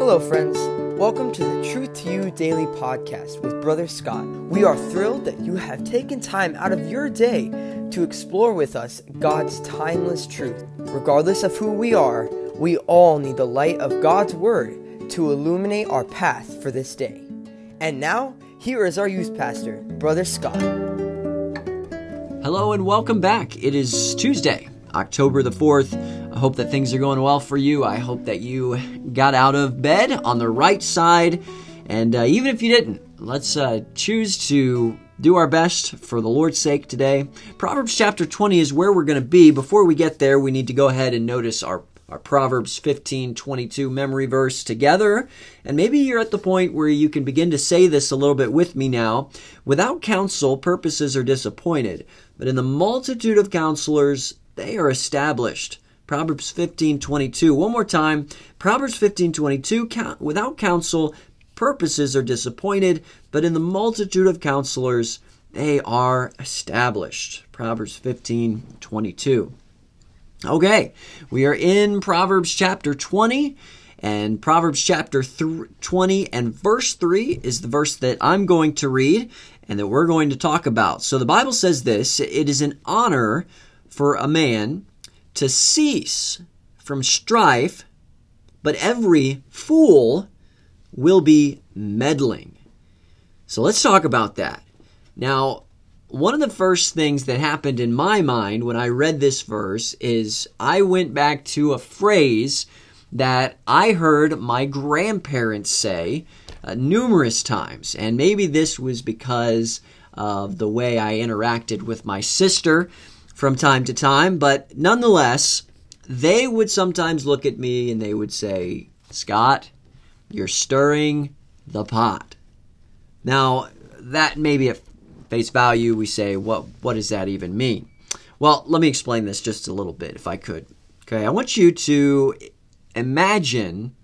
Hello, friends. Welcome to the Truth to You Daily Podcast with Brother Scott. We are thrilled that you have taken time out of your day to explore with us God's timeless truth. Regardless of who we are, we all need the light of God's Word to illuminate our path for this day. And now, here is our youth pastor, Brother Scott. Hello and welcome back. It is Tuesday, October the 4th. I hope that things are going well for you. I hope that you got out of bed on the right side. And uh, even if you didn't, let's uh, choose to do our best for the Lord's sake today. Proverbs chapter 20 is where we're going to be. Before we get there, we need to go ahead and notice our our Proverbs 15 22 memory verse together. And maybe you're at the point where you can begin to say this a little bit with me now. Without counsel, purposes are disappointed, but in the multitude of counselors, they are established. Proverbs 15 22. One more time. Proverbs 15 22. Without counsel, purposes are disappointed, but in the multitude of counselors, they are established. Proverbs 15 22. Okay, we are in Proverbs chapter 20, and Proverbs chapter 20 and verse 3 is the verse that I'm going to read and that we're going to talk about. So the Bible says this It is an honor for a man to cease from strife, but every fool will be meddling. So let's talk about that. Now, one of the first things that happened in my mind when I read this verse is I went back to a phrase that I heard my grandparents say uh, numerous times. And maybe this was because of the way I interacted with my sister from time to time, but nonetheless, they would sometimes look at me and they would say, Scott, you're stirring the pot. Now, that may be a face value, we say, what, what does that even mean? Well, let me explain this just a little bit, if I could. Okay, I want you to imagine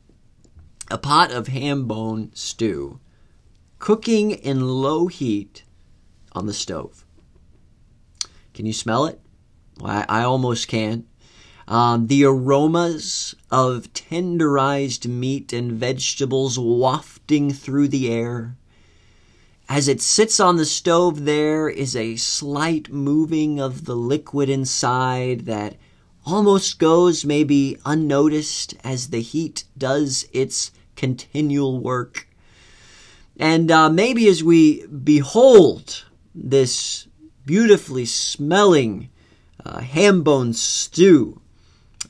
a pot of ham bone stew cooking in low heat on the stove. Can you smell it? I, I almost can. Um, the aromas of tenderized meat and vegetables wafting through the air. As it sits on the stove, there is a slight moving of the liquid inside that almost goes maybe unnoticed as the heat does its continual work. And uh, maybe as we behold this beautifully smelling uh, ham bone stew,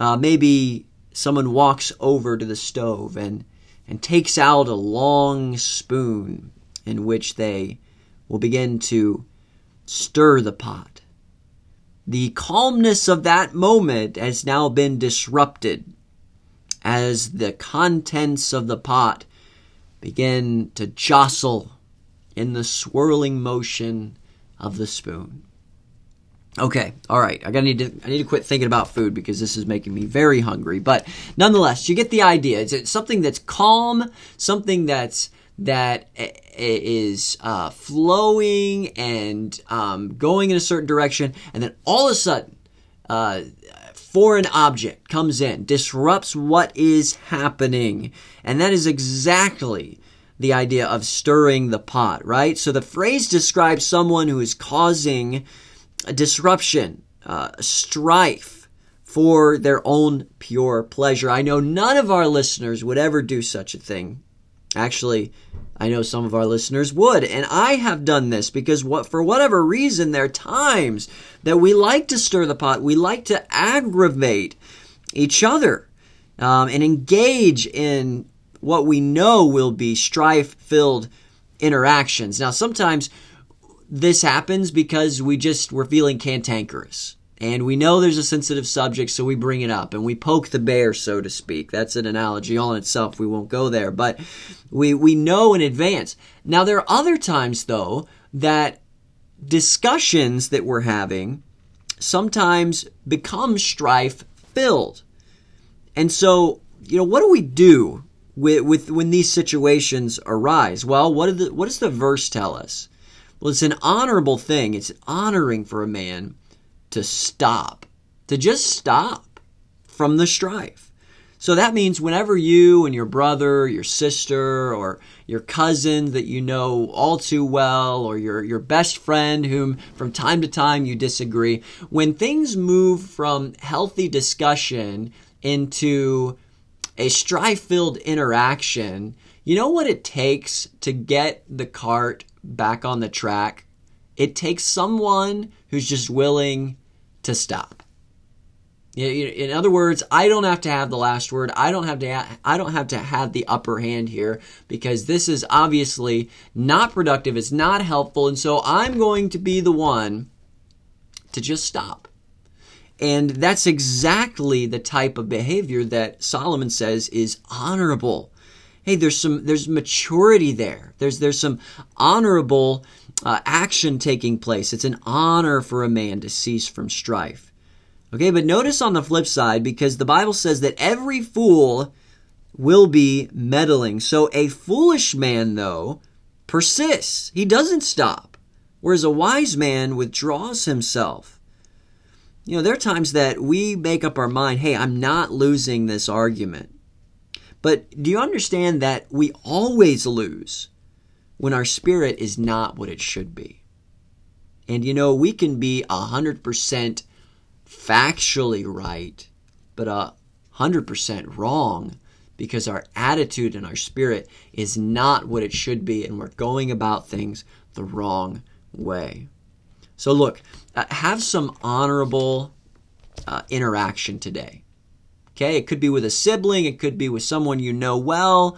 uh, maybe someone walks over to the stove and, and takes out a long spoon in which they will begin to stir the pot. The calmness of that moment has now been disrupted as the contents of the pot begin to jostle in the swirling motion of the spoon. Okay, all right. I gotta need to I need to quit thinking about food because this is making me very hungry. But nonetheless, you get the idea. It's something that's calm, something that's that is uh, flowing and um, going in a certain direction, and then all of a sudden, uh, foreign object comes in, disrupts what is happening, and that is exactly the idea of stirring the pot, right? So the phrase describes someone who is causing disruption, uh, strife for their own pure pleasure. I know none of our listeners would ever do such a thing. Actually, I know some of our listeners would, and I have done this because what for whatever reason there are times that we like to stir the pot, we like to aggravate each other um, and engage in what we know will be strife-filled interactions. Now, sometimes this happens because we just we're feeling cantankerous and we know there's a sensitive subject, so we bring it up and we poke the bear, so to speak. That's an analogy all in itself. We won't go there, but we, we know in advance. Now, there are other times, though, that discussions that we're having sometimes become strife filled. And so, you know, what do we do with, with when these situations arise? Well, what, the, what does the verse tell us? Well, it's an honorable thing. It's honoring for a man to stop, to just stop from the strife. So that means whenever you and your brother, your sister, or your cousin that you know all too well, or your, your best friend whom from time to time you disagree, when things move from healthy discussion into a strife filled interaction, you know what it takes to get the cart back on the track? It takes someone who's just willing to stop. In other words, I don't have to have the last word. I don't have to. I don't have to have the upper hand here because this is obviously not productive. It's not helpful, and so I'm going to be the one to just stop. And that's exactly the type of behavior that Solomon says is honorable. Hey, there's some there's maturity there. There's there's some honorable uh, action taking place. It's an honor for a man to cease from strife. Okay, but notice on the flip side, because the Bible says that every fool will be meddling. So a foolish man, though, persists. He doesn't stop. Whereas a wise man withdraws himself. You know, there are times that we make up our mind, hey, I'm not losing this argument. But do you understand that we always lose when our spirit is not what it should be? And you know, we can be 100% factually right, but a hundred percent wrong because our attitude and our spirit is not what it should be, and we're going about things the wrong way. So, look, uh, have some honorable uh, interaction today. Okay, it could be with a sibling, it could be with someone you know well,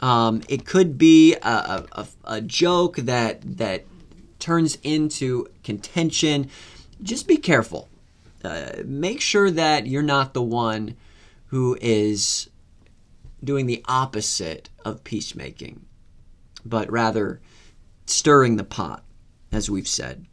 um, it could be a, a, a joke that that turns into contention. Just be careful uh, make sure that you're not the one who is doing the opposite of peacemaking, but rather stirring the pot, as we've said.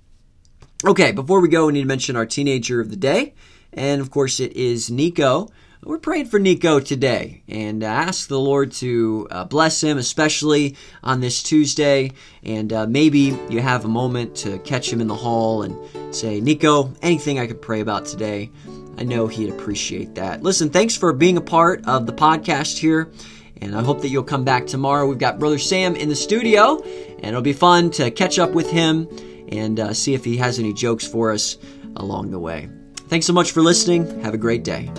Okay, before we go, we need to mention our teenager of the day. And of course, it is Nico. We're praying for Nico today and ask the Lord to uh, bless him, especially on this Tuesday. And uh, maybe you have a moment to catch him in the hall and say, Nico, anything I could pray about today? I know he'd appreciate that. Listen, thanks for being a part of the podcast here. And I hope that you'll come back tomorrow. We've got Brother Sam in the studio, and it'll be fun to catch up with him and uh, see if he has any jokes for us along the way. Thanks so much for listening. Have a great day.